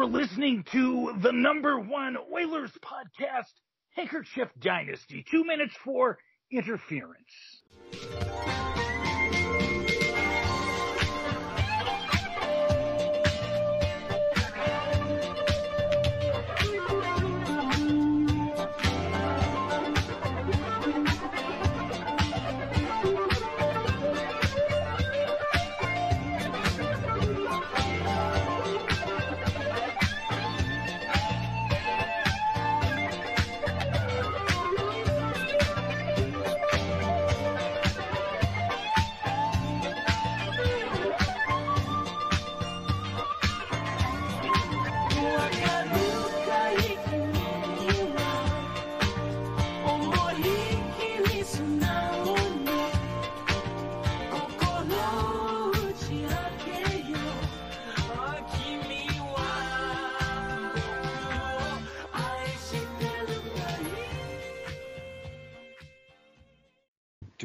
You're listening to the number one Oilers podcast, Handkerchief Dynasty. Two minutes for interference.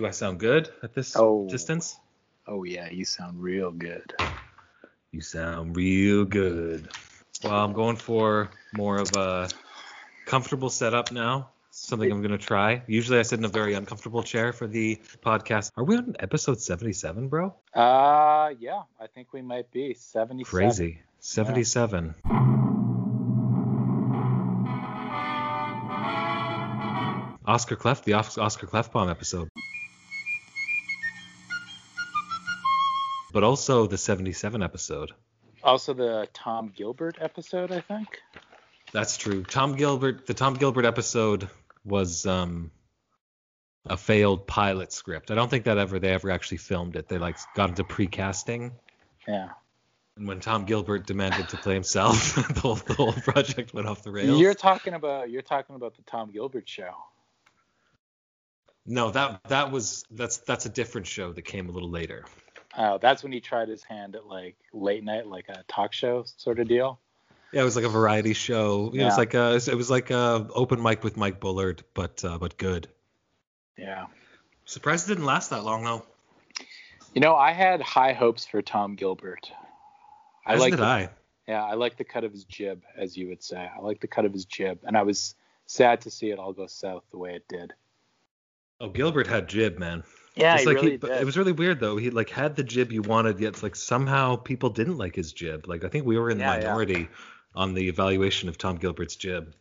Do I sound good at this Oh. distance? Oh yeah, you sound real good. You sound real good. Well, I'm going for more of a comfortable setup now. Something I'm going to try. Usually I sit in a very uncomfortable chair for the podcast. Are we on episode 77, bro? Uh yeah, I think we might be 77. Crazy. 77. Oscar Klef, the Os- Oscar Klefbom episode. But also the 77 episode. Also the Tom Gilbert episode, I think. That's true. Tom Gilbert, the Tom Gilbert episode was um, a failed pilot script. I don't think that ever they ever actually filmed it. They like got into pre-casting, Yeah. and when Tom Gilbert demanded to play himself, the whole, the whole project went off the rails. You're talking about you're talking about the Tom Gilbert show. No, that that was that's that's a different show that came a little later. Oh, that's when he tried his hand at like late night, like a talk show sort of deal. Yeah, it was like a variety show. It was like a it was like a open mic with Mike Bullard, but uh, but good. Yeah. Surprised it didn't last that long though. You know, I had high hopes for Tom Gilbert. I like did I. Yeah, I like the cut of his jib, as you would say. I like the cut of his jib, and I was sad to see it all go south the way it did. Oh, Gilbert had jib, man. Yeah, he like really he, did. it was really weird though. He like had the jib you wanted, yet like somehow people didn't like his jib. Like I think we were in the Yeah, yeah. minority on the evaluation of Tom Gilbert's jib.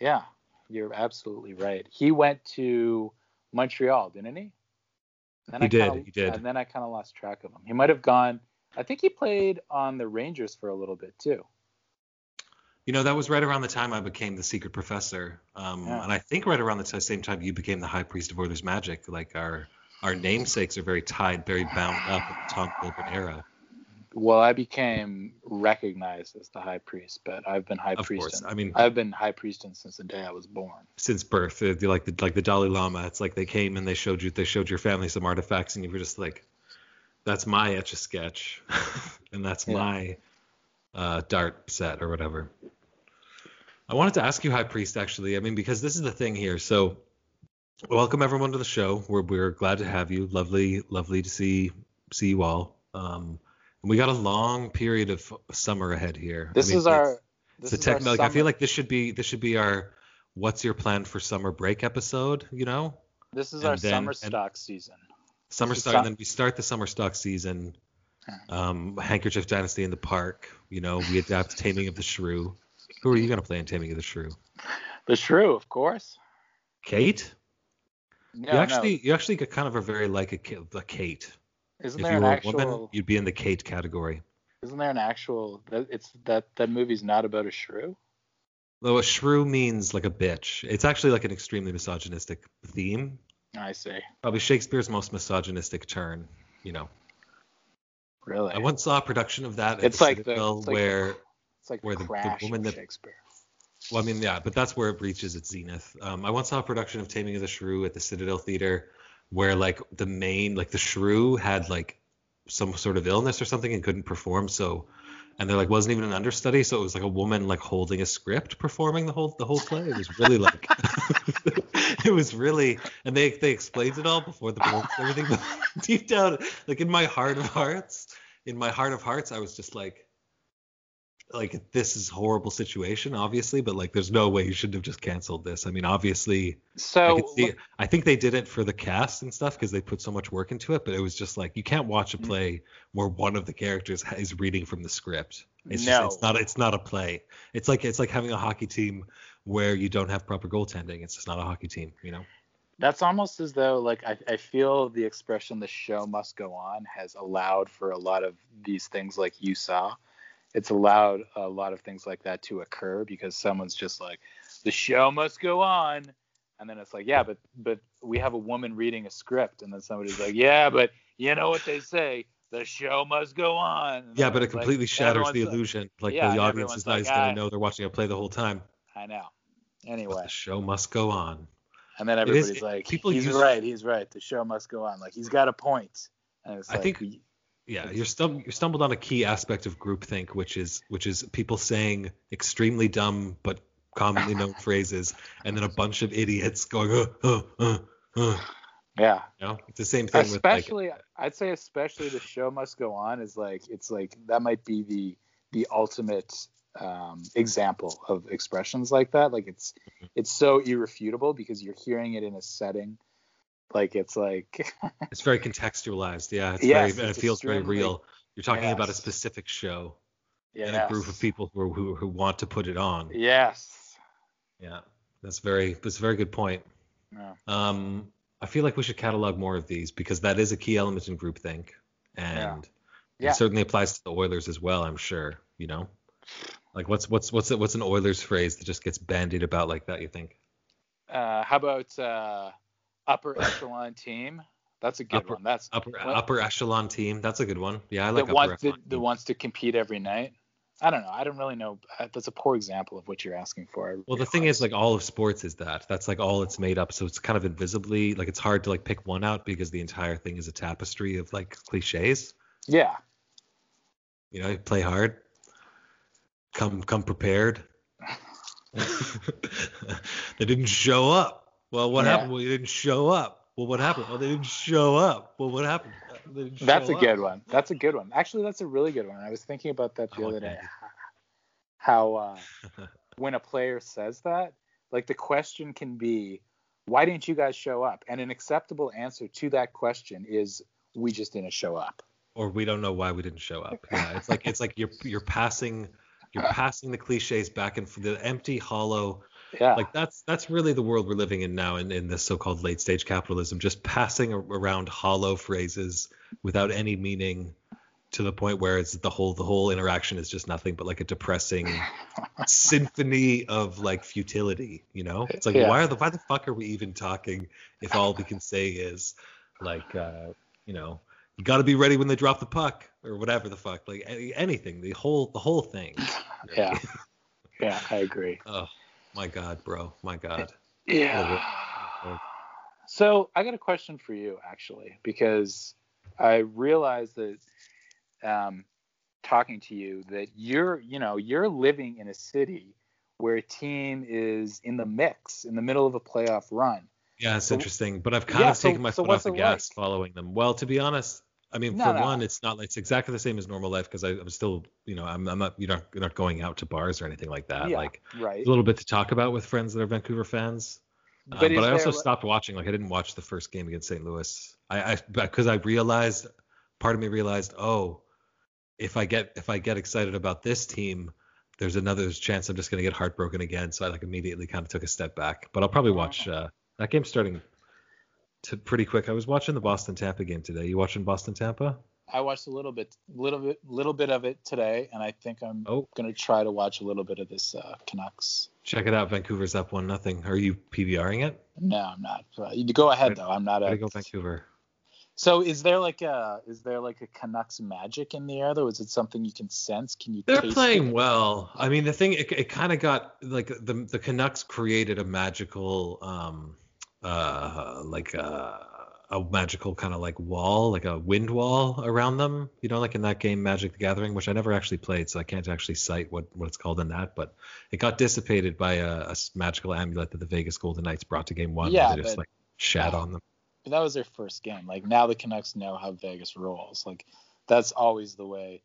Yeah, you're absolutely right. He went to Montreal, didn't he? And He I did, kinda- he did. And then I kind of lost track of him. He might have gone. I think he played on the Rangers for a little bit too. You know, that was right around the time I became the secret professor. Um, Yeah. and I think right around the t- same time you became the high priest of Oilers Magic. Like our our namesakes are very tied, very bound up with the Tom Gilbert era. Well, I became recognized as the high priest, but I've been high Of priest. course. in- I mean, I've been high priest since the day I was born. since birth, uh, like the like the Dalai Lama, it's like they came and they showed you they showed your family some artifacts, and you were just like, "That's my etch a sketch, and that's Yeah. my uh, dart set or whatever." I wanted to ask you, High Priest, actually. I mean, because this is the thing here. So, welcome everyone to the show. We're we're glad to have you. Lovely, lovely to see see you all. Um, and we got a long period of summer ahead here. I This mean, is our. it's This a is tech, like I feel like this should be this should be our what's your plan for summer break episode, you know? this is and our then- summer stock season. Summer stock and then we start the summer stock season. Um, Handkerchief Dynasty in the park, you know, we adapt Taming of the Shrew. Who are you gonna play in Taming of the Shrew? The Shrew, of course. Kate? No, you actually no. you actually get kind of a very like a, a Kate. Isn't if there you an were a actual? woman, you'd be in the Kate category. Isn't there an actual? That, it's that that movie's not about a shrew. Though a shrew means like a bitch. It's actually like an extremely misogynistic theme. I see. Probably Shakespeare's most misogynistic turn, you know. Really? I once saw a production of that at It's the like the- it's like where, it's like where the the- the woman that- Shakespeare. Well, I mean, yeah, but that's where it reaches its zenith. Um, I once saw a production of Taming of the Shrew at the Citadel Theater, where like the main, like the shrew had like some sort of illness or something and couldn't perform, so, and there like wasn't even an understudy, so it was like a woman like holding a script performing the whole the whole play. It was really like, it was really, and they they explained it all before the performance everything, but deep down, like in my heart of hearts, in my heart of hearts, I was just like. Like this is horrible situation, obviously, but like there's no way you shouldn't have just canceled this. I mean, obviously, I, So could see, I think they did it for the cast and stuff because they put so much work into it, but it was just like you can't watch Mm-hmm. a play where one of the characters is reading from the script. It's No. just it's not it's not a play. It's like it's like having a hockey team where you don't have proper goaltending. It's just not a hockey team, you know. that's almost as though like I, I feel the expression the show must go on has allowed for a lot of these things like you saw it's allowed a lot of things like that to occur because someone's just like the show must go on and then it's like yeah but but we have a woman reading a script and then somebody's like yeah but you know what they say the show must go on And Yeah, but it it's like, completely shatters the illusion. Like Yeah, the audience is not like, is gonna "Ah." know they're watching a play the whole time. i know anyway The show must go on. and then everybody's it- like people he's use- right he's right the show must go on like he's got a point and it's I like, think- Yeah, you're stum- you stumbled on a key aspect of groupthink, which is which is people saying extremely dumb but commonly known phrases, and then a bunch of idiots going, uh, uh, uh, uh. yeah. You know, it's the same thing with especially i'd say especially the show must go on is like it's like that might be the the ultimate um, example of expressions like that. Like it's it's so irrefutable because you're hearing it in a setting like it's like it's very contextualized. Yeah, it's Yes, very and it feels very real. You're talking about a specific show yes. and a group of people who who, who want to put it on. yes Yeah, that's very that's a very good point. yeah. Um, I feel like we should catalog more of these because that is a key element in groupthink, and Yeah. it certainly applies to the Oilers as well. I'm sure. You know, like what's what's what's what's an Oilers phrase that just gets bandied about like that? You think? uh, how about uh, upper echelon team that's a good Upper- one that's Upper What? upper echelon team. That's a good one. Yeah, I like that upper wants echelon. that wants to compete every night i don't know i don't really know Uh, that's a poor example of what you're asking for Well, the thing is, like all of sports is that. That's like all it's made up. So it's kind of invisibly like it's hard to like pick one out because the entire thing is a tapestry of like cliches. yeah You know, play hard. Come come prepared. they didn't show up. Well, what Yeah. happened? Well, you didn't show up. Well, what happened? Well, they didn't show up. Well, what happened? They didn't That's a show good one. That's a good one. Actually, that's a really good one. I was thinking about that the Oh, other day. thank How uh, when a player says that, like the question can be, "Why didn't you guys show up?" And an acceptable answer to that question is, "We just didn't show up." Or we don't know why we didn't show up. Yeah, it's like it's like you're you're passing you're passing the cliches back and forth, the empty, hollow. Yeah. Like that's that's really the world we're living in now in, in this so-called late stage capitalism. Just passing around hollow phrases without any meaning to the point where it's the whole the whole interaction is just nothing but like a depressing symphony of like futility. You know, it's like Yeah. why are the why the fuck are we even talking if all we can say is like uh, you know you got to be ready when they drop the puck or whatever the fuck like any, anything the whole the whole thing. yeah. Yeah, I agree. Oh my god, bro, my god. Yeah. So I got a question for you actually, because I realized that um, talking to you that you're, you know, you're living in a city where a team is in the mix, in the middle of a playoff run. Yeah, it's So- interesting, but I've kind Yeah, of so- taken my so foot off the gas like? following them. Well, to be honest, I mean, No, for no. one, it's not. Like it's exactly the same as normal life because I'm still, you know, I'm, I'm not, you're not, you're not going out to bars or anything like that. yeah, Like right. a little bit to talk about with friends that are Vancouver fans. Um, But But, I also there- stopped watching. Like I didn't watch the first game against St. Louis. I, I because I realized, part of me realized, oh, if I get if I get excited about this team, there's another chance I'm just gonna get heartbroken again. So I like immediately kind of took a step back. But I'll probably watch uh, that game starting to pretty quick. I was watching the Boston Tampa game today. You watching Boston Tampa? I watched a little bit, little bit, little bit of it today, and I think I'm Oh. gonna try to watch a little bit of this uh, Canucks. Check it out. Vancouver's up one nothing. Are you PVRing it? No, I'm not. Uh, go ahead though. I'm not a. go Vancouver. So is there like a is there like a Canucks magic in the air though? Is it something you can sense? Can you? They're playing it? well. I mean, the thing it, it kind of got like the the Canucks created a magical um uh like uh, a magical kind of like wall, like a wind wall around them. You know, like in that game Magic the Gathering, which I never actually played, so I can't actually cite what what it's called in that. But it got dissipated by a magical amulet that the Vegas Golden Knights brought to Game One. Yeah, they just but- like shat on them. But that was their first game. Like now the Canucks know how Vegas rolls. Like that's always the way.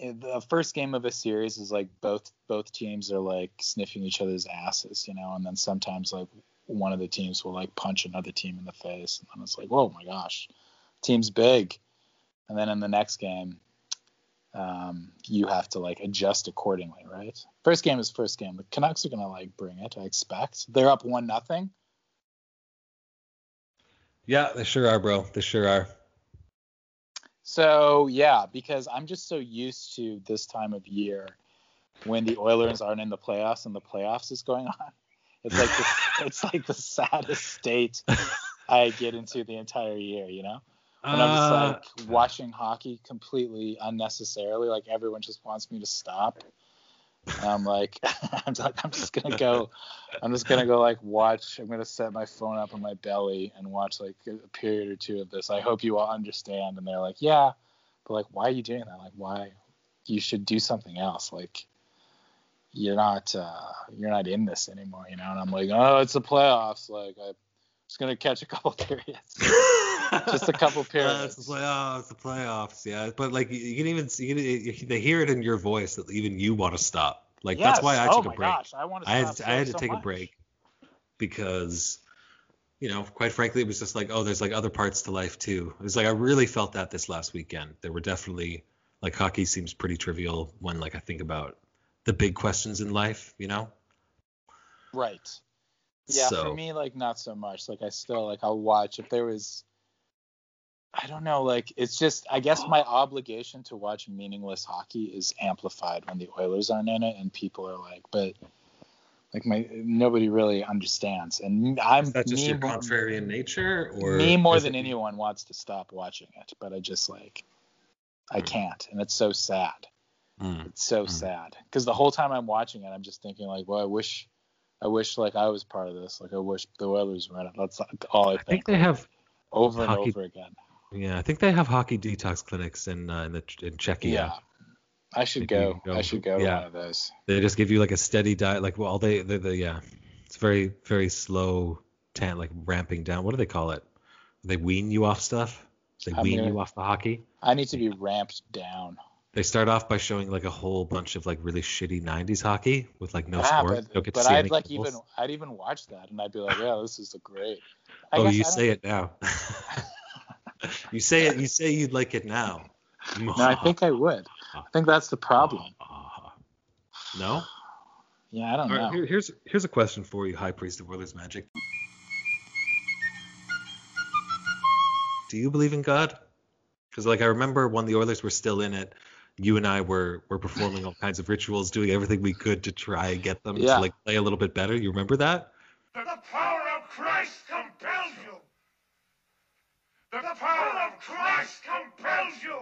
the first game of a series is like both both teams are like sniffing each other's asses, you know, and then sometimes like one of the teams will like punch another team in the face, and then it's like, oh my gosh, team's big, and then in the next game, um, you have to like adjust accordingly, right? First game is first game. The Canucks are gonna like bring it, I expect. They're up one nothing. Yeah, they sure are, bro. They sure are. So yeah, because I'm just so used to this time of year when the Oilers aren't in the playoffs and the playoffs is going on. It's like the, it's like the saddest state I get into the entire year, you know. And I'm just Uh, like watching hockey completely unnecessarily. Like everyone just wants me to stop. And I'm like, I'm, like, I'm just gonna go. I'm just gonna go like watch. I'm gonna set my phone up on my belly and watch like a period or two of this. I hope you all understand. And they're like, yeah, but like, why are you doing that? Like, why? You should do something else. Like, you're not uh, you're not in this anymore, you know. And I'm like, oh, it's the playoffs. Like, I'm just gonna catch a couple periods. Just a couple Uh, it's periods. the playoffs, it's the playoffs, yeah. But like you- can even see, you can, they hear it in your voice that even you want to stop. Like that's why I oh took a break. Gosh, I want to I had stop to, I had to so take a break because you know, quite frankly, it was just like, oh, there's like other parts to life too. It was like I really felt that this last weekend. There were definitely like hockey seems pretty trivial when like I think about the big questions in life, you know. Right. Yeah, so, for me, like not so much. Like I still like I'll watch if there was. I don't know. Like it's just I guess my obligation to watch meaningless hockey is amplified when the Oilers aren't in it, and people are like, but like my nobody really understands, and I'm is that just me, your more- contrarian nature, or me more than it- anyone wants to stop watching it, but I just like I Hmm. can't, and it's so sad. Mm. It's so Mm. sad because the whole time I'm watching it, I'm just thinking like, well, I wish, I wish like I was part of this. Like I wish the Oilers were in it. That's all I think. I think, they have over and hockey- over again. Yeah, I think they have hockey detox clinics in uh, in the in Czechia. Yeah, I should go. go- I should go to yeah. one of those. They just give you like a steady diet, like well, they they, they yeah, it's very very slow, tan like ramping down. What do they call it? They wean you off stuff. They I'm wean gonna- you off the hockey. I need to be ramped down. They start off by showing like a whole bunch of like really shitty '90s hockey with like no ah, sport. but, you don't get to but see I'd any like goals. even I'd even watch that and I'd be like, yeah, this is a great. I oh, you I say it now. you say it. You say you'd like it now. No, I think I would. I think that's the problem. No. Yeah, I don't All know. right, here- here's here's a question for you, High Priest of Oilers Magic. Do you believe in God? Because like I remember when the Oilers were still in it, you and I were were performing all kinds of rituals, doing everything we could to try and get them Yeah. to like play a little bit better. You remember that? The power of Christ compels you. The power of Christ compels you.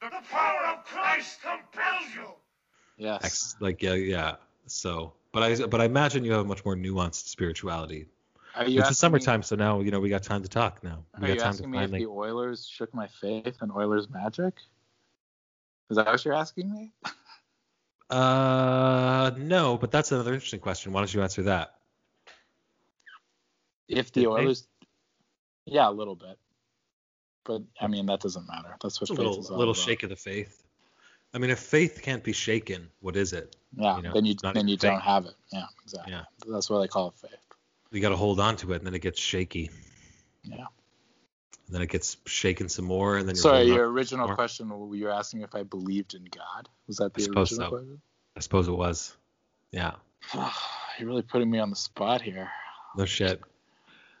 The power of Christ compels you. Yes. Like yeah, yeah. So, but I but I imagine you have a much more nuanced spirituality. Are you It's the asking me- summertime, so now you know we got time to talk. Now we Are got you time asking to me if the Oilers shook my faith in Oilers magic? Is that what you're asking me? Uh, no, but that's another interesting question. Why don't you answer that? If the Did they? Oilers, yeah, a little bit, but I mean that doesn't matter. That's what a faith little, is all little about. shake of the faith. I mean, if faith can't be shaken, what is it? Yeah, you know, then you then you don't have it. Yeah, exactly. Yeah. That's why they call it faith. You got to hold on to it, and then it gets shaky. Yeah. And then it gets shaken some more, and then you're Sorry, your original question, you were asking if I believed in God. Was that I the suppose original so. question? I suppose it was. Yeah. You're really putting me on the spot here. No shit.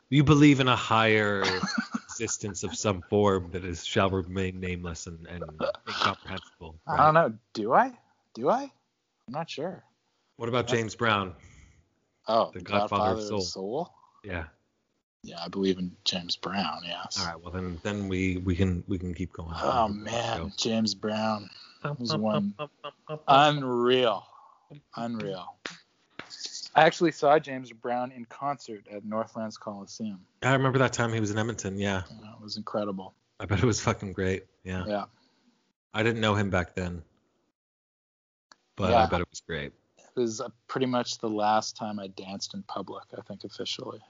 You believe in a higher existence of some form that is shall remain nameless and, and incomprehensible. I don't know. Do I? Do I? I'm not sure. What about James Brown? Oh, The the Godfather of Godfather, of Soul. Soul. Yeah. Yeah, I believe in James Brown. Yes. All right. Well, then then we we can we can keep going. Oh man, James Brown, was one- unreal, unreal. I actually saw James Brown in concert at Northlands Coliseum. I remember that time he was in Edmonton. Yeah. You know, it was incredible. I bet it was fucking great. Yeah. Yeah, I didn't know him back then, but I bet it was great. it was uh, pretty much the last time I danced in public. I think officially.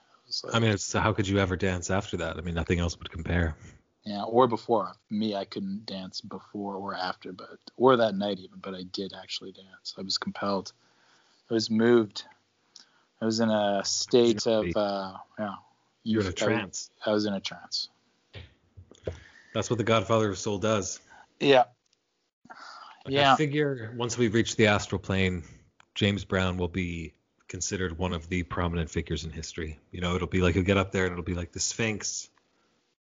I mean, it's, how could you ever dance after that? I mean, nothing else would compare. Yeah, or before. Me, I couldn't dance before or after, but or that night even, but I did actually dance. I was compelled. I was moved. I was in a state of uh, yeah. You're in a I- trance. I was in a trance. That's what the Godfather of Soul does. Yeah. Like, Yeah. I figure once we reach the astral plane, James Brown will be considered one of the prominent figures in history. You know, it'll be like he'll get up there and it'll be like the Sphinx,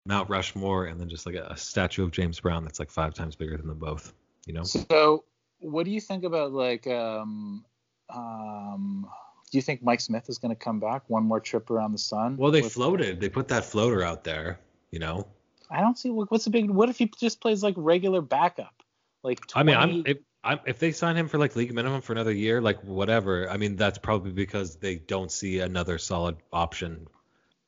Mount Rushmore, and then just like a, a statue of James Brown that's like five times bigger than them both. You know? So, what do you think about like um um do you think Mike Smith is going to come back one more trip around the sun? Well, they With- floated. They put that floater out there. You know. I don't see what- what's the big what if he just plays like regular backup? Like 20, I mean, I'm if, I'm if they sign him for like league minimum for another year, like whatever. I mean, that's probably because they don't see another solid option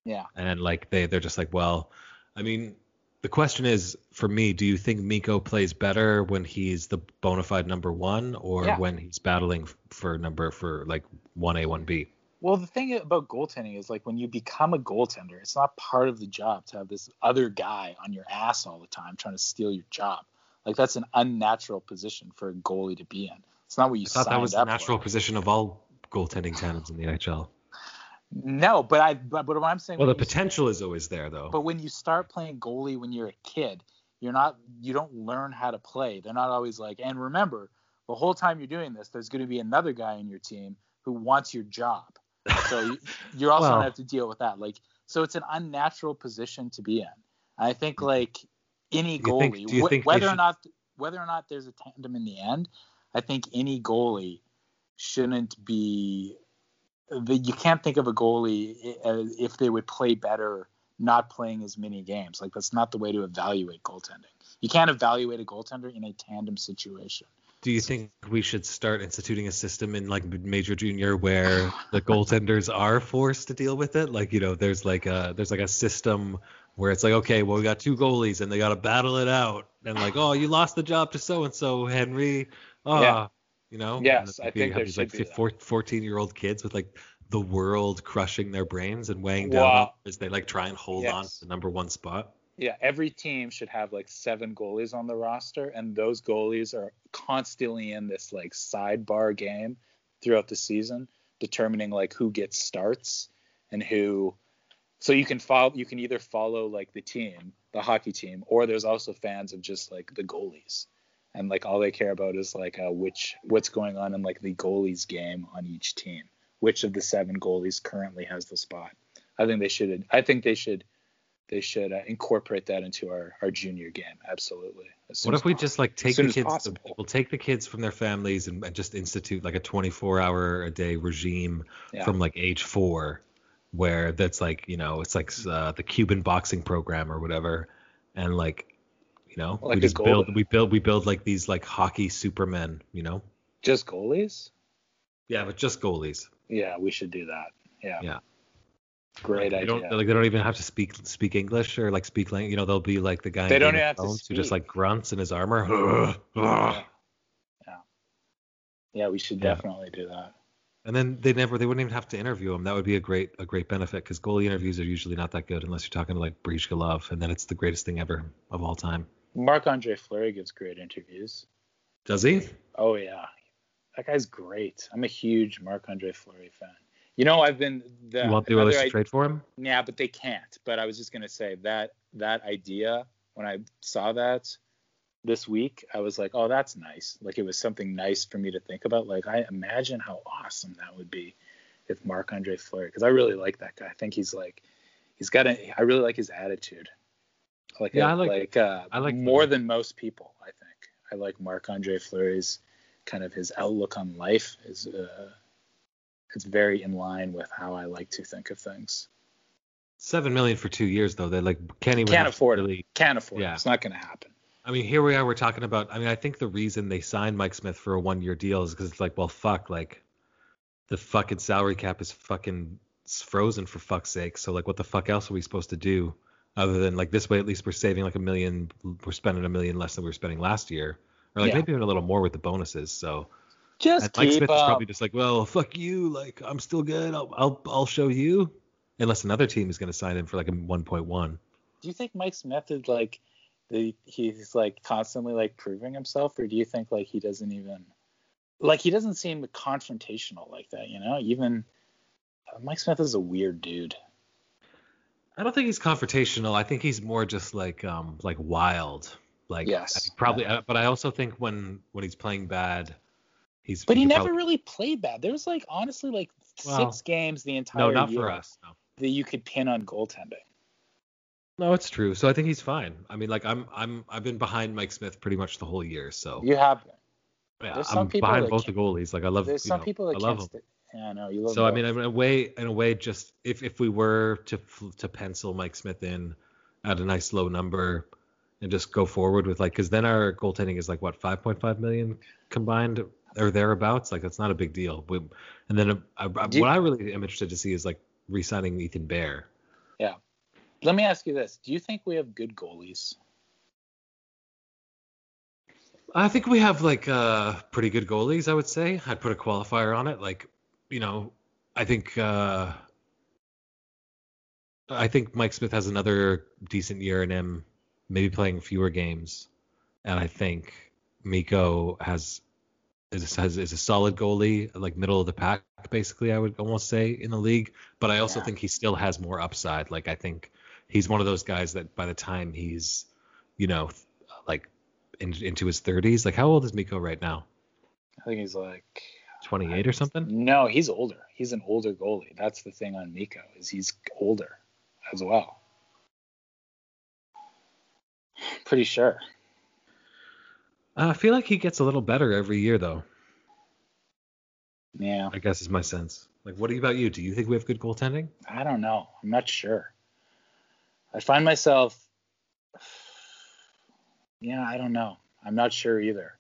yeah. and like they they're just like well i mean the question is for me do you think mikko plays better when he's the bona fide number one or Yeah. when he's battling for number for like 1a 1b Well, the thing about goaltending is like when you become a goaltender, it's not part of the job to have this other guy on your ass all the time trying to steal your job. Like that's an unnatural position for a goalie to be in. It's not what you i thought that was the natural for. position of all goaltending tandems in the nhl No, but I but, but what I'm saying well the potential is always there though But when you start playing goalie when you're a kid, you're not you don't learn how to play. They're not always like, and remember, the whole time you're doing this, there's going to be another guy in your team who wants your job. So you, you're also Well- gonna have to deal with that. Like, so it's an unnatural position to be in. I think mm-hmm. like any Do you think- goalie, wh- think they whether or not whether or not there's a tandem in the end, I think any goalie shouldn't be. The, you can't think of a goalie uh, if they would play better not playing as many games. Like that's not the way to evaluate goaltending. You can't evaluate a goaltender in a tandem situation. do you think we should start instituting a system in like major junior where the goaltenders are forced to deal with it like you know there's like a there's like a system where it's like okay well we got two goalies and they got to battle it out and like oh you lost the job to so and so henry ah Yeah. you know Yes, I think have there these, should like be that. 14 year old kids with like the world crushing their brains and weighing down Wow. on as they like try and hold on to the number one spot Yeah, every team should have like seven goalies on the roster, and those goalies are constantly in this like sidebar game throughout the season, determining like who gets starts and who. So you can follow, you can either follow like the team, the hockey team, or there's also fans of just like the goalies, and like all they care about is like uh, which what's going on in like the goalies game on each team. Which of the seven goalies currently has the spot? I think they should. I think they should they should uh, incorporate that into our, our junior game. Absolutely. What if we possible. just like take the kids? We'll take the kids from their families and, and just institute like a 24 hour a day regime Yeah. from like age four, where that's like you know it's like uh, the Cuban boxing program or whatever, and like you know Like we just build we build we build like these like hockey supermen, you know? just goalies? Yeah, but just goalies. Yeah, we should do that. Yeah. Yeah. Great Like, idea. don't like they don't even have to speak speak English or like speak language. You know, they'll be like the guy. in They don't have to Thrones who just like grunts in his armor. yeah. yeah. Yeah, we should Yeah. definitely do that. And then they never they wouldn't even have to interview him. That would be a great a great benefit because goalie interviews are usually not that good unless you're talking to like Bryzgalov, and then it's the greatest thing ever of all time. Marc Andre Fleury gives great interviews. Does he? Oh yeah. That guy's great. I'm a huge Marc Andre Fleury fan. You know, I've been the you want the others to trade for him? Yeah, but they can't. But I was just gonna say that that idea when I saw that this week, I was like, oh, that's nice. Like it was something nice for me to think about. Like I imagine how awesome that would be if Marc Andre Fleury, because I really like that guy. I think he's like, he's got a. I really like his attitude. Like Yeah, I I like- like, uh, I like more Fleury. than most people. I think I like Marc Andre Fleury's kind of his outlook on life is. Uh, it's very in line with how I like to think of things. Seven million for two years though. They like Kenny Can't afford it. really. Can't afford Yeah. it. It's not going to happen. I mean, here we are. We're talking about. I mean, I think the reason they signed Mike Smith for a one-year deal is because it's like, well, fuck, like the fucking salary cap is fucking frozen for fuck's sake. So like, what the fuck else are we supposed to do other than like this way? At least we're saving like a million. We're spending a million less than we were spending last year, or like Yeah. maybe even a little more with the bonuses. So Just Mike Smith is probably just like, well, fuck you. Like I'm still good. I'll I'll, I'll show you. Unless another team is going to sign him for like a 1.1. do you think Mike Smith is like the he's like constantly like proving himself, or do you think like he doesn't even like he doesn't seem confrontational like that? You know, even uh, Mike Smith is a weird dude. I don't think he's confrontational. I think he's more just like um like wild. Like Yes. probably uh, but I also think when when he's playing bad he's But he could never probably- really played bad. There was like honestly like Well, six games the entire No, not year for us. No. that you could pin on goaltending. No, it's true. So I think he's fine. I mean, like I'm I'm I've been behind Mike Smith pretty much the whole year. So You have yeah, there's I'm behind both the goalies. Like I love There's you some know, people that I love can't. him. St- yeah, I know you love. So I mean, in a way, in a way, just if if we were to to pencil Mike Smith in at a nice low number and just go forward with like, because then our goaltending is like what 5.5 million combined or thereabouts. Like that's not a big deal. We, and then uh, I, I, Do you- what I really am interested to see is like re-signing Ethan Bear. Let me ask you this: Do you think we have good goalies? I think we have like uh pretty good goalies. I would say I'd put a qualifier on it. Like, you know, I think uh I think Mike Smith has another decent year in him, maybe playing fewer games, and I think Mikko has is has is a solid goalie, like middle of the pack, basically. I would almost say in the league, but I also Yeah. think he still has more upside. Like I think he's one of those guys that by the time he's, you know, like in, into his 30s, like how old is Mikko right now? I think he's like 28 or something? no, he's older. He's an older goalie. That's the thing on Mikko is he's older as well. Pretty sure. Uh, I feel like he gets a little better every year, though. Yeah, I guess is my sense. Like, what about you? Do you think we have good goaltending? I don't know. I'm not sure. I find myself. Yeah, I don't know. I'm not sure either.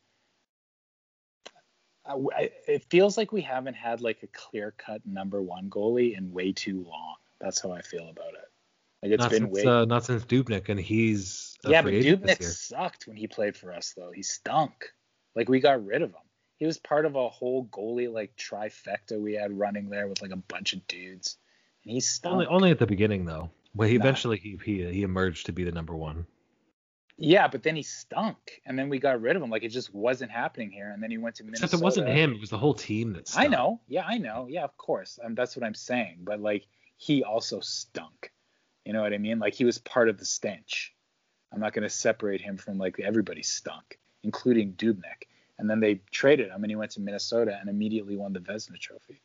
I, I- it feels like we haven't had like a clear cut number one goalie in way too long. That's how I feel about it. Like it's not been since way. uh, not since Dubnyk, and he's yeah, but Dubnyk sucked when he played for us though. He stunk. Like we got rid of him. He was part of a whole goalie like trifecta we had running there with like a bunch of dudes, and he stunk. Only only at the beginning though. Well, he eventually he, he he emerged to be the number one. Yeah, but then he stunk, and then we got rid of him. Like it just wasn't happening here, and then he went to Minnesota. Except it wasn't him; it was the whole team that. Stunk. I know. Yeah, I know. Yeah, of course. Um, that's what I'm saying. But like he also stunk. You know what I mean? Like he was part of the stench. I'm not going to separate him from like everybody stunk, including Dubnyk. And then they traded him, and he went to Minnesota and immediately won the Vezina Trophy.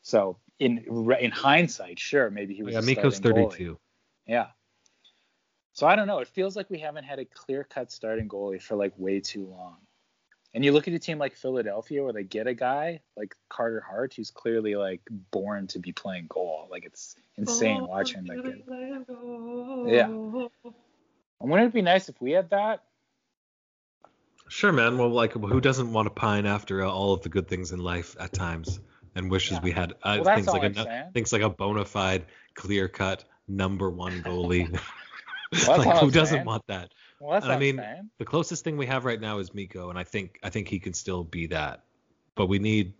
So in in hindsight, sure, maybe he was. Yeah, Mikko's starting goalie. 32. Yeah. So I don't know. It feels like we haven't had a clear cut starting goalie for like way too long. And you look at a team like Philadelphia where they get a guy like Carter Hart who's clearly like born to be playing goal. Like it's insane watching that kid. Yeah. And wouldn't it be nice if we had that? Sure, man. Well, like, who doesn't want to pine after uh, all of the good things in life at times and wishes Yeah. we had uh, Well, things like I'm a saying. things like a bona fide, clear cut number one goalie. that's like, who I'm doesn't saying. want that? Well, I mean, The closest thing we have right now is Mikko, and I think I think he can still be that. But we need,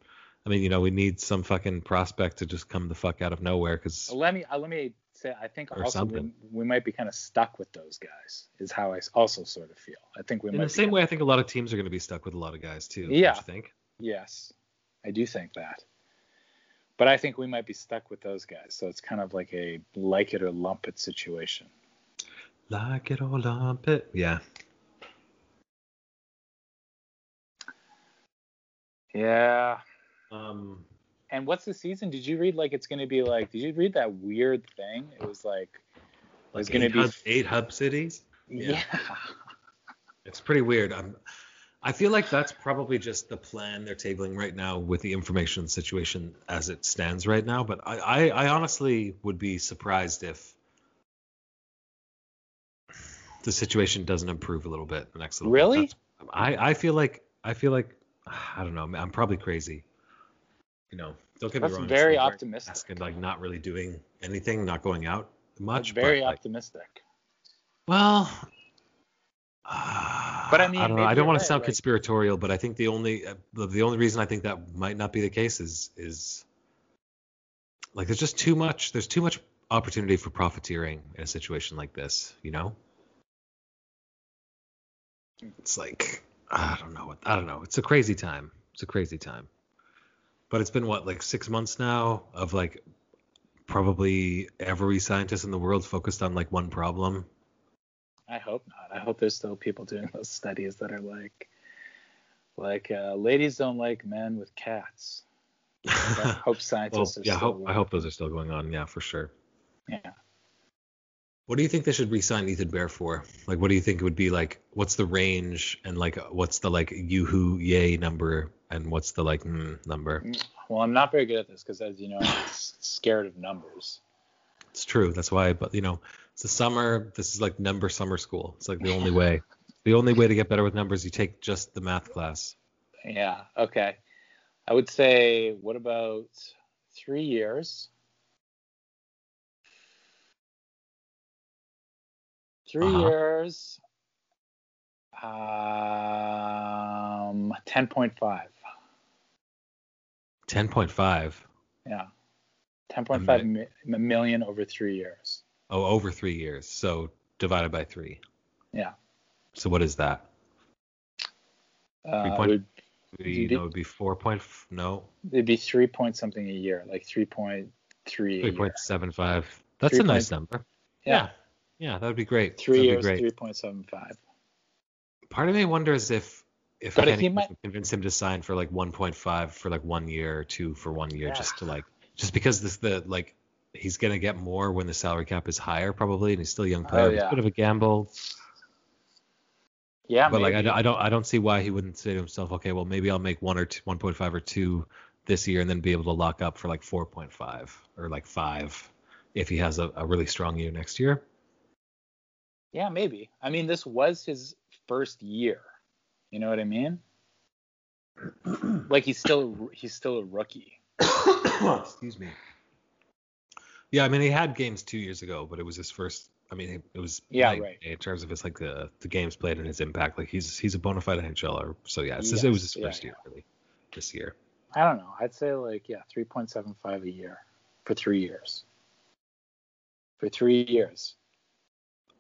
I mean, you know, we need some fucking prospect to just come the fuck out of nowhere because Let me uh, let me say I think also we, we might be kind of stuck with those guys is how I also sort of feel. I think we in might the same way, I think a lot of teams are going to be stuck with a lot of guys too. don't Yeah. you think? Yes, I do think that. But I think we might be stuck with those guys. So it's kind of like a like it or lump it situation. Like it or lump it. Yeah. Yeah. Um. And what's the season? Did you read like it's going to be like? Did you read that weird thing? It was like Like It's gonna be- hub, eight hub cities. yeah. Yeah. It's pretty weird. I'm, I feel like that's probably just the plan they're tabling right now with the information situation as it stands right now. But I, I, I honestly would be surprised if the situation doesn't improve a little bit the next little. bit. Really? That's- I, I feel like I feel like I don't know. I'm probably crazy. You know, don't get That's me wrong. very it's optimistic. Asking, like not really doing anything, not going out much. That's very but, like, optimistic. well, uh, But I mean, I don't know. I don't want to sound like- conspiratorial, but I think the only uh, the, the only reason I think that might not be the case is is like there's just too much there's too much opportunity for profiteering in a situation like this, you know? It's like I don't know what I don't know. It's a crazy time. It's a crazy time. But it's been what like 6 months now of like probably every scientist in the world focused on like one problem. I hope not. I hope there's still people doing those studies that are like like uh, ladies don't like men with cats. I hope scientists well, are yeah, still hope, I hope those are still going on. Yeah, for sure. Yeah. What do you think they should re-sign Ethan Bear for? Like, what do you think it would be like? What's the range and like, what's the like yoo-hoo yay number and what's the like mm, number? Well, I'm not very good at this because, as you know, I'm scared of numbers. It's true. That's why. But you know, it's the summer. This is like number summer school. It's like the only way. The only way to get better with numbers, you take just the math class. Yeah. Okay. I would say, what about three years? Three Uh-huh. years. Um, ten point five. Ten point five. Yeah. Ten point five mi- million over three years. Oh, over three years. So divided by three. Yeah. So what is that? Uh, Three it point- would, You Be- know, it'd be four point. No, it'd be three point something a year, like three point three. three point seven five. That's a nice number. Yeah. Yeah, that would be great. Three That'd years, three point seven five. Part of me wonders if if But Kenny he might- can convince him to sign for like 1.5 for like one year or two for one year, Yeah. just to like just because this the like he's gonna get more when the salary cap is higher probably, and he's still a young oh, player. Oh, It's yeah. a bit of a gamble, Yeah, but like I, don't- I don't I don't see why he wouldn't say to himself, okay, well maybe I'll make one or two, 1.5 or two this year, and then be able to lock up for like 4.5 or like five if he has a, a really strong year next year. Yeah, maybe. I mean, this was his first year. You know what I mean? like he's still he's still a rookie. Excuse me. Yeah, I mean he had games two years ago, but it was his first. I mean, it was Yeah, like, right. in terms of his like the the games played and his impact. Like he's he's a bona fide NHLer. So yeah, it's just, it was his Yes, yeah, first year really this year. I don't know. I'd say like yeah, three point seven five a year for three years. For three years.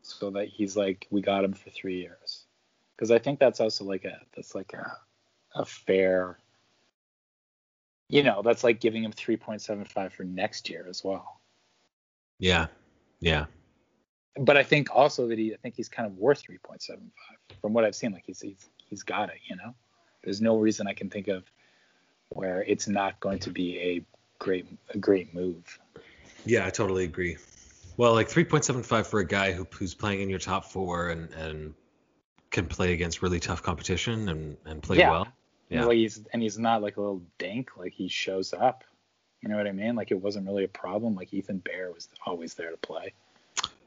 So that he's like we got him for three years. Because I think that's also like a that's like a a fair you know, that's like giving him three point seven five for next year as well. Yeah, yeah, but I think also that he, I think he's kind of worth 3.75 from what I've seen. Like he's, he's, he's got it, you know. There's no reason I can think of where it's not going to be a great, a great move. yeah. I totally agree. Well, like 3.75 for a guy who who's playing in your top four and and can play against really tough competition and and play Yeah. well. Yeah. Like he's, and he's not like a little dink. Like he shows up. You know what I mean? Like it wasn't really a problem. Like Ethan Bear was always there to play.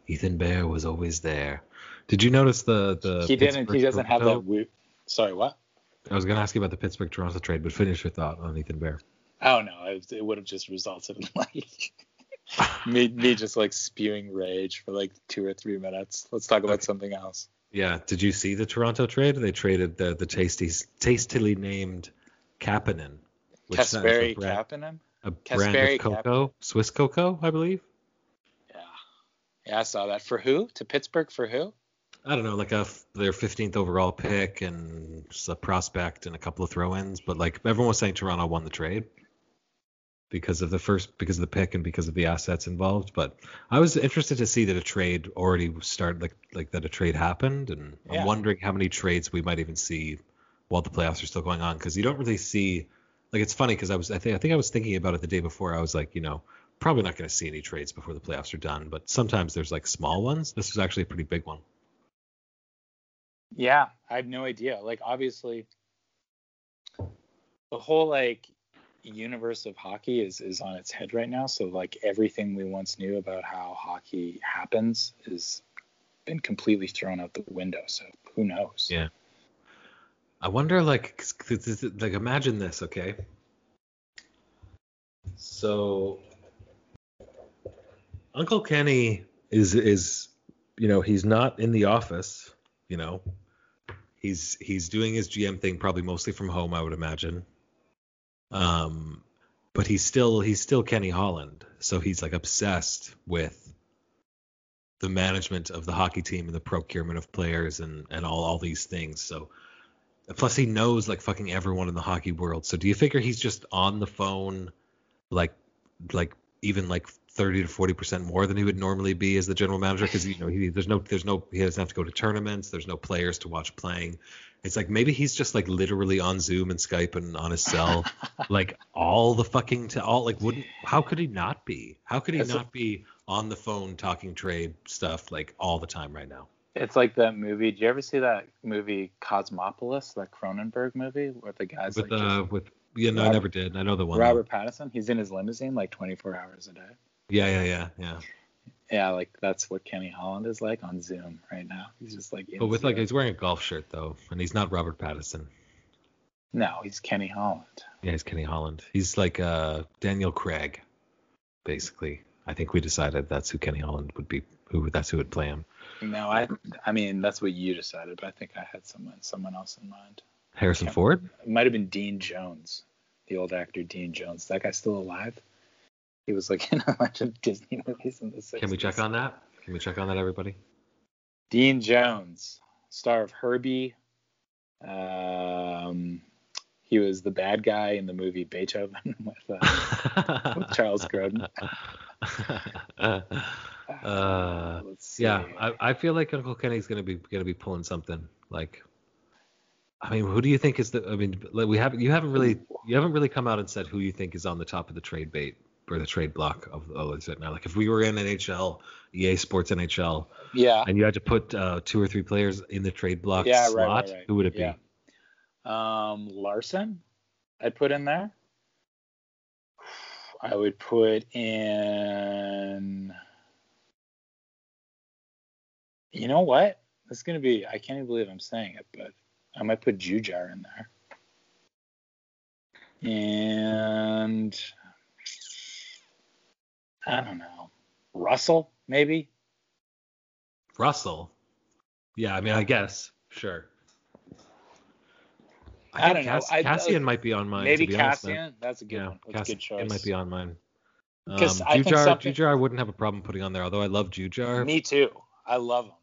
Ethan Bear was always there. Did you notice the the he didn't. He doesn't have that. wo- Sorry, what? I was gonna ask you about the Pittsburgh Toronto trade, but finish your thought on Ethan Bear. Oh no, it, it would have just resulted in like me, me just like spewing rage for like two or three minutes. Let's talk about Okay. something else. Yeah. Did you see the Toronto trade? They traded the the tasty tastily named Kapanen, Kasperi Kapanen. A brand of cocoa, Swiss cocoa, I believe. Yeah, yeah, I saw that. For who? To Pittsburgh for who? I don't know, like a their 15th overall pick and just a prospect and a couple of throw-ins, but like everyone was saying Toronto won the trade because of the first because of the pick and because of the assets involved. But I was interested to see that a trade already started, like like that a trade happened, and Yeah. I'm wondering how many trades we might even see while the playoffs are still going on because you don't really see. Like it's funny because I was I think I think I was thinking about it the day before. I was like, you know, probably not going to see any trades before the playoffs are done, but sometimes there's like small ones. This was actually a pretty big one. Yeah, I have no idea. Like obviously, the whole like universe of hockey is is on its head right now. So like everything we once knew about how hockey happens is been completely thrown out the window. So who knows? Yeah. I wonder, like, like, imagine this, okay? So, Uncle Kenny is is, you know, he's not in the office, you know. He's he's doing his GM thing probably mostly from home, I would imagine. Um, but he's still he's still Kenny Holland, so he's like obsessed with the management of the hockey team and the procurement of players and and all all these things. So plus he knows like fucking everyone in the hockey world. So do you figure he's just on the phone like like even like 30 to 40 percent more than he would normally be as the general manager? Because you know he, there's no there's no he doesn't have to go to tournaments. There's no players to watch playing. It's like maybe he's just like literally on zoom and skype and on his cell like all the fucking to all like wouldn't how could he not be? How could he a- not be on the phone talking trade stuff like all the time right now It's like that movie. Did you ever see that movie Cosmopolis, that Cronenberg movie, where the guy's with like uh with yeah no I never did I know the one Robert Pattinson? He's in his limousine like 24 hours a day. yeah yeah yeah yeah Yeah, like that's what Kenny Holland is like on Zoom right now. He's just like. but with like he's wearing a golf shirt though and he's not Robert Pattinson no, he's Kenny Holland. Yeah, he's Kenny Holland. He's like uh, Daniel Craig, basically. I think we decided that's who Kenny Holland would be. Who that's who would play him. No, I. I mean, that's what you decided, but I think I had someone someone else in mind. Harrison Ford. It might have been Dean Jones, the old actor Dean Jones. That guy's still alive. He was like in a bunch of Disney movies in the 60s. Can we check on that? Can we check on that, everybody? Dean Jones, star of Herbie. Um, he was the bad guy in the movie Beethoven with, uh, with Charles Grodin. uh, yeah, I, I feel like Uncle Kenny's gonna be gonna be pulling something. Like, I mean, who do you think is the? I mean, like we haven't you haven't really you haven't really come out and said who you think is on the top of the trade bait or the trade block of oh is it now? Like if we were in NHL, EA Sports NHL, yeah, and you had to put uh, two or three players in the trade block Yeah, right, slot, right, right. who would it be? Yeah. um, Larsson, I'd put in there. I would put in. You know what? This is gonna be. I can't even believe I'm saying it, but I might put Jujhar in there. And I don't know. Russell, maybe. Russell. Yeah, I mean, I guess sure. I think don't know. I- Kassian might be on mine. maybe to be honest. Kassian. That's a good yeah, one. That's a good Kassian choice. might be on mine. Um, 'Cause I Jujhar, something- Jujhar, I wouldn't have a problem putting on there. Although I love Jujhar. Me too. I love him.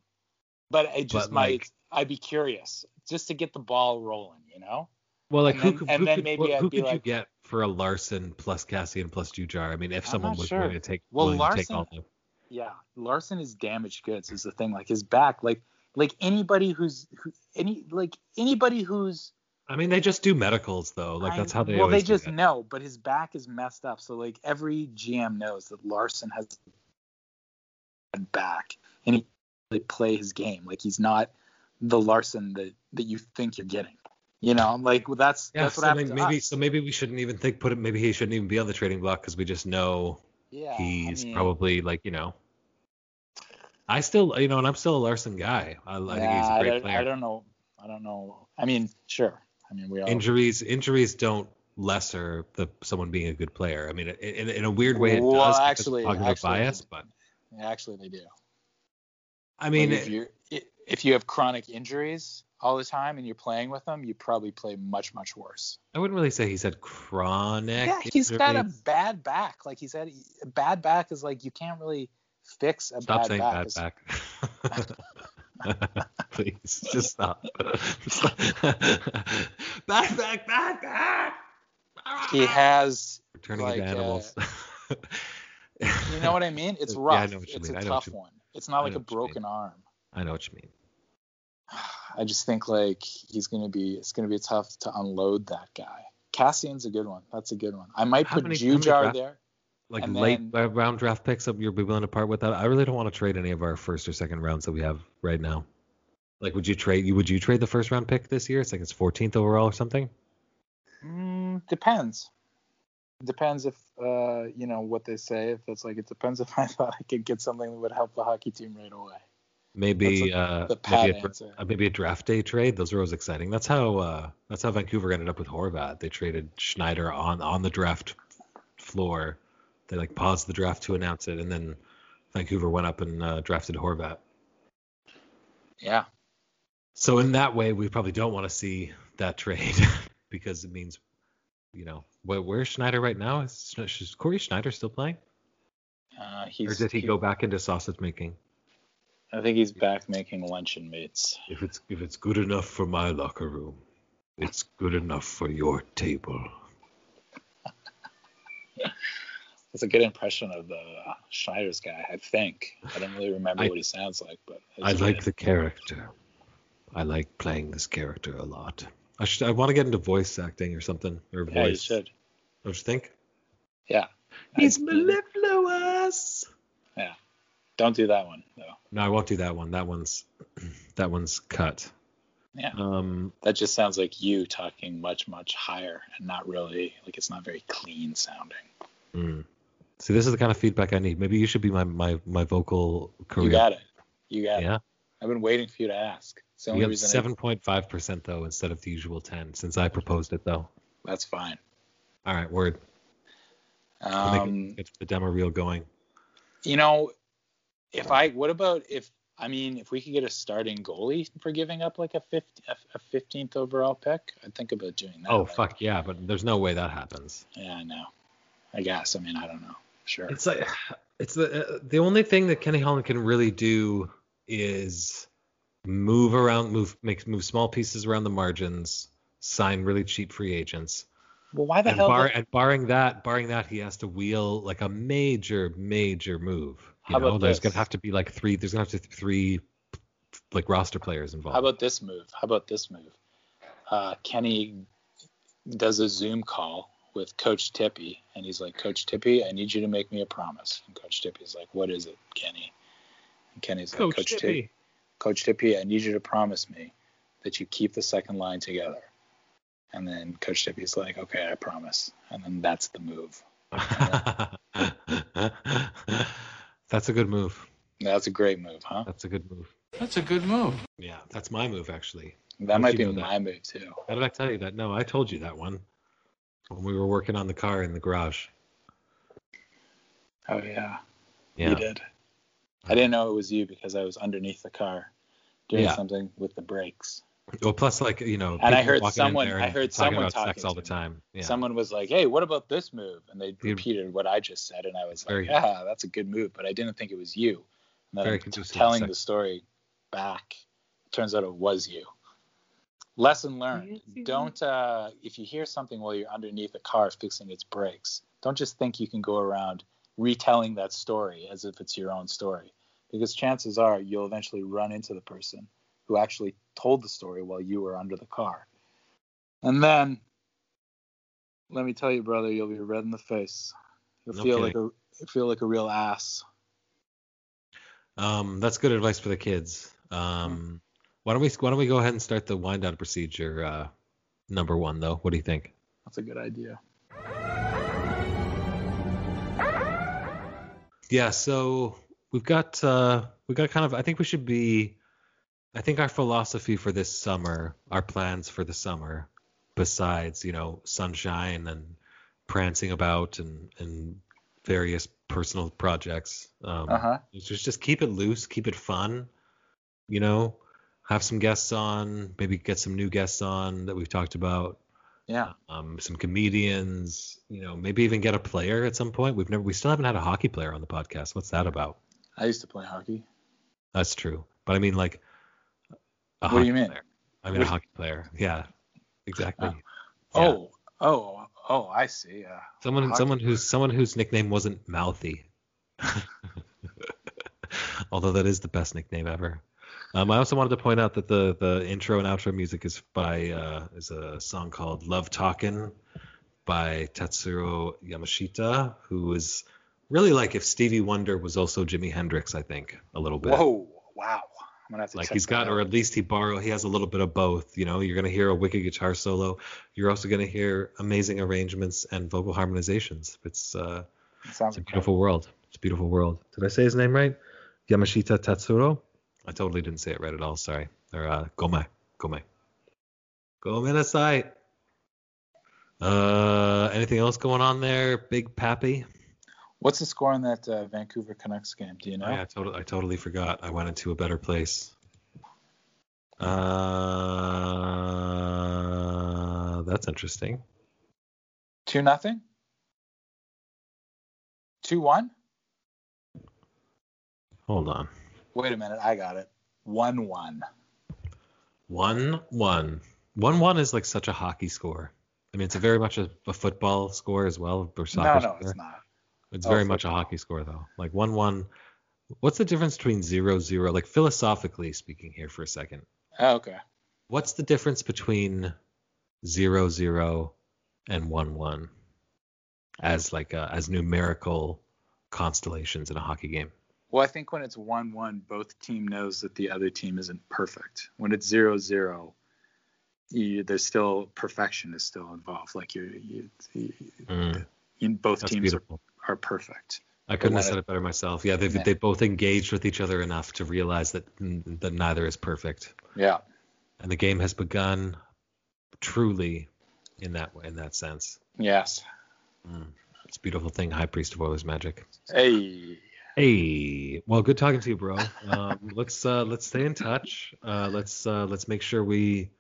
But it just But, might. like- I'd be curious just to get the ball rolling. You know. well, like and who then- could, and who then could, maybe what- I'd who be could you get for a Larsson plus Kassian plus Jujhar? I mean, if I'm someone was sure. willing to take Well, willing to take Larsson- all the Yeah. Larsson is damaged goods. Is the thing. Like his back. Like like anybody who's who, any like anybody who's I mean, they just do medicals though. Like that's how they well they just know but his back is messed up so like every gm knows that larsson has a back and he play his game like he's not the larsson that that you think you're getting you know like well, that's Yeah, that's what so maybe, to maybe us. so maybe we shouldn't even think put it. Maybe he shouldn't even be on the trading block because we just know yeah he's I mean, probably like you know. I still, you know, and I'm still a Larsson guy. I, I think he's yeah, a I great don't, player. I don't know i don't know i mean sure i mean we all injuries, injuries don't lesser the someone being a good player. I mean, in, in a weird way, it Well, does actually- actually- bias. But actually they do I mean, Like, if you if you have chronic injuries all the time and you're playing with them you probably play much much worse I wouldn't really say he's had chronic. Yeah, he's got a bad back. Like he said, a bad back is like you can't really fix a Stop bad back. Stop saying bad back. Please, just stop. bad back, bad back. He has, Turning like, into uh, animals. you know what I mean? It's Yeah, I rough. know what you it's mean. a I know tough you- one. It's not like a what you mean. broken arm. I know what you mean. I just think like he's gonna be. It's gonna be tough to unload that guy. Kassian's a good one. That's a good one. I might How put many- Jujhar there. Like late then- round draft picks, up you'll be willing to part with that. I really don't want to trade any of our first or second rounds that we have right now. Like, would you trade? You would you trade the first round pick this year? It's like it's 14th overall or something. Mm, depends. Depends if uh you know what they say. If it's like it depends if I thought I could get something that would help the hockey team right away. Maybe That's uh, maybe, a, uh, maybe a draft day trade. Those are always exciting. That's how uh, that's how Vancouver ended up with Horvat. They traded Schneider on on the draft floor. They like paused the draft to announce it, and then Vancouver went up and uh, drafted Horvat. Yeah. So in that way, we probably don't want to see that trade because it means you know, where, where's Schneider right now? Is, is Corey Schneider still playing, Uh, or did he go back into sausage making? I think he's back making luncheon meats. If it's if it's good enough for my locker room, it's good enough for your table. That's a good impression of the Schneider's guy, I think. I don't really remember I- what he sounds like, but I like good. the character. I like playing this character a lot. I should. I want to get into voice acting or something or voice. Yeah, you should. Don't you think? Yeah. He's I- mellifluous. Yeah. Don't do that one though. No, I won't do that one. That one's that one's cut. Yeah. Um. That just sounds like you talking much, much higher and not really like it's not very clean sounding. mm. See, this is the kind of feedback I need. Maybe you should be my my my vocal career. You got it. You got it. Yeah. I've been waiting for you to ask. It's the We have seven point five percent though instead of the usual ten since I proposed it though. that's fine. All right, word. We'll make it- Um, get the demo reel going. you know, if I what about if I mean if we could get a starting goalie for giving up like a 50, a fifteenth overall pick, I'd think about doing that. Oh Like, fuck yeah, but there's no way that happens. Yeah, I know. I guess. I mean, I don't know. Sure. It's like it's the uh, the only thing that Kenny Holland can really do is move around, move make move small pieces around the margins, sign really cheap free agents. well, why the And, hell? bar, did- and barring that, barring that, he has to wheel like a major, major move. You How know, about there's this? gonna have to be like three. There's gonna have to be three like roster players involved. How about this move? How about this move? Uh, Kenny does a Zoom call with Coach Tippy, and he's like, Coach Tippy, I need you to make me a promise. And Coach Tippy's like, What is it, Kenny? And Kenny's like, Coach Tippy, Coach Tippy, I need you to promise me that you keep the second line together. And then Coach Tippy's like, Okay, I promise. And then that's the move. that's a good move. That's a great move, huh? That's a good move. That's a good move. Yeah, that's my move actually. That How'd might be know that? my move too. How did I tell you that? No, I told you that one when we were working on the car in the garage. Oh yeah. Yeah. You did. I didn't know it was you because I was underneath the car doing Yeah. something with the brakes. Well, plus like you know, And I heard walking someone- I heard talking someone about sex talking all the time. Yeah. Someone was like, "Hey, what about this move?" And they repeated what I just said, and I was like, "Yeah, that's a good move," but I didn't think it was you. And then Very I'm t- conducive to telling sex. the story back. Turns out it was you. Lesson learned: Don't uh, if you hear something while you're underneath a car fixing its brakes, don't just think you can go around retelling that story as if it's your own story, because chances are you'll eventually run into the person who actually told the story while you were under the car. And then, let me tell you, brother, you'll be red in the face. You'll No feel like a feel like a real ass. Um, that's good advice for the kids. Um, why don't we why don't we go ahead and start the wind down procedure? Uh, number one though. What do you think? That's a good idea. Yeah, so we've got uh we got kind of I think we should be I think our philosophy for this summer, our plans for the summer, besides, you know, sunshine and prancing about and and various personal projects, um Uh huh. just just keep it loose, keep it fun, you know, have some guests on, maybe get some new guests on that we've talked about Yeah. um, some comedians, you know, maybe even get a player at some point. We've never, we still haven't had a hockey player on the podcast. What's that about? I used to play hockey. That's true, but I mean like. A What do you mean? Player. I mean a hockey player. Yeah, exactly. Oh. Yeah. Oh. Oh. Oh. I see. Yeah. someone, someone who's someone whose nickname wasn't Mouthy. Although that is the best nickname ever. Um, I also wanted to point out that the the intro and outro music is by uh, is a song called "Love Talkin'" by Tatsuro Yamashita, who is really like if Stevie Wonder was also Jimi Hendrix, I think a little bit. Whoa. Wow. I'm gonna have to Like he's got, out. or at least he borrow. He has a little bit of both. You know, you're gonna hear a wicked guitar solo. You're also gonna hear amazing arrangements and vocal harmonizations. It's uh, It it's a incredible. beautiful world. It's a beautiful world. Did I say his name right? Yamashita Tatsuro? I totally didn't say it right at all. Sorry. Or uh, Gome. Gome. Gome nasai. Uh, anything else going on there, Big Pappy? What's the score in that uh, Vancouver Canucks game? Do you know? Oh, yeah, I totally, I totally forgot. I went into a better place. Uh, that's interesting. Two nothing. Two one. Hold on. Wait a minute, I got it. One one. One one. One one is like such a hockey score. I mean, it's a very much a, a football score as well, or No, soccer no, score. it's not. It's Oh, very much a hockey score though. Like one one. What's the difference between zero zero? Like philosophically speaking here for a second. Oh, okay. What's the difference between zero zero and one one as like uh, as numerical constellations in a hockey game? Well, I think when it's one one, both team knows that the other team isn't perfect. When it's zero zero, you, there's still perfection is still involved. Like you, you, Mm, you both that's teams are, beautiful. are perfect. I couldn't have said it- it better myself. Yeah, they've Yeah. they both engaged with each other enough to realize that that neither is perfect, Yeah. and the game has begun truly in that in that sense. Yes. Mm. It's a beautiful thing, High Priest of Oilers magic. Hey. Hey, well, good talking to you, bro. Um, let's uh, let's stay in touch. Uh, let's uh, let's make sure we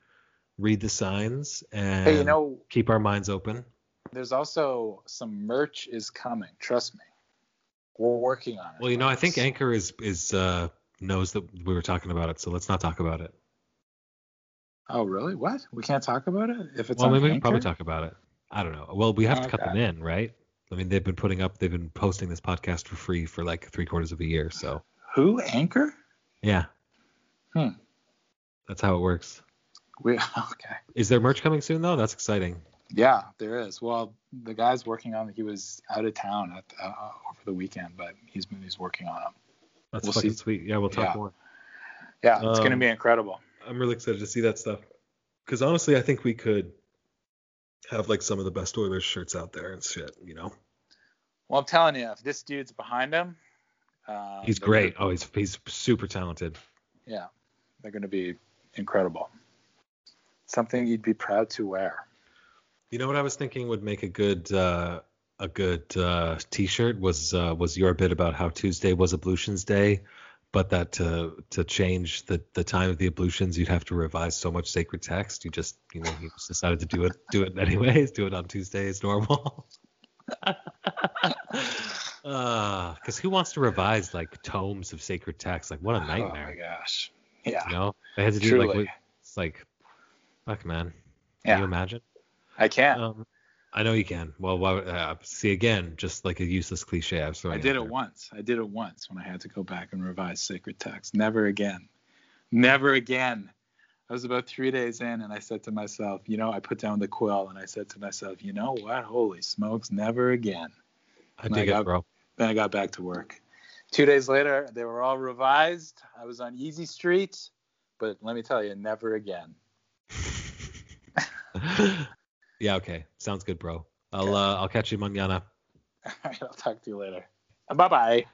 read the signs and Hey, you know, keep our minds open. there's also some merch is coming. Trust me. We're working on it. Well, you know, I think. Anchor is is uh, knows that we were talking about it, so let's not talk about it. Oh, really? What? We can't talk about it if it's well, on maybe we can probably talk about it. I don't know. Well, we have to cut Okay. them in, right? I mean, they've been putting up, they've been posting this podcast for free for like three quarters of a year. So Who? Anchor? yeah, Hmm. that's how it works. We okay. Is there merch coming soon though? That's exciting. Yeah, there is. Well, the guy's working on. It. He was out of town at uh, over the weekend, but he's he's working on them. That's We'll fucking see. sweet. Yeah, we'll talk Yeah. more. Yeah, it's gonna Um, be incredible. I'm really excited to see that stuff. Because honestly, I think we could have like some of the best Oilers shirts out there and shit. You know, Well, I'm telling you, if this dude's behind him, uh, he's great. gonna- Oh, he's he's super talented. yeah, they're going to be incredible. Something you'd be proud to wear. You know what I was thinking would make a good uh, a good uh, T-shirt was uh, was your bit about how Tuesday was ablutions day, but that to to change the the time of the ablutions you'd have to revise so much sacred text. You just you know you just decided to do it do it anyways. Do it on Tuesday as normal. Because who wants to revise like tomes of sacred text? Like what a nightmare! Oh my gosh. Yeah. you know, they had to do like Truly. what- it's like, fuck man. Can Yeah. you imagine? I can. Um, I know you can. Well, why, uh, see again, just like a useless cliche. I was throwing I did it there. once. I did it once when I had to go back and revise sacred text. Never again. Never again. I was about three days in and I said to myself, you know, I put down the quill and I said to myself, you know what? Holy smokes, never again. I dig it, bro. Then I got back to work. Two days later, they were all revised. I was on Easy Street, but let me tell you, never again. yeah. Okay. Sounds good, bro. I'll Okay. uh, I'll catch you manana. All right, I'll talk to you later. Bye bye.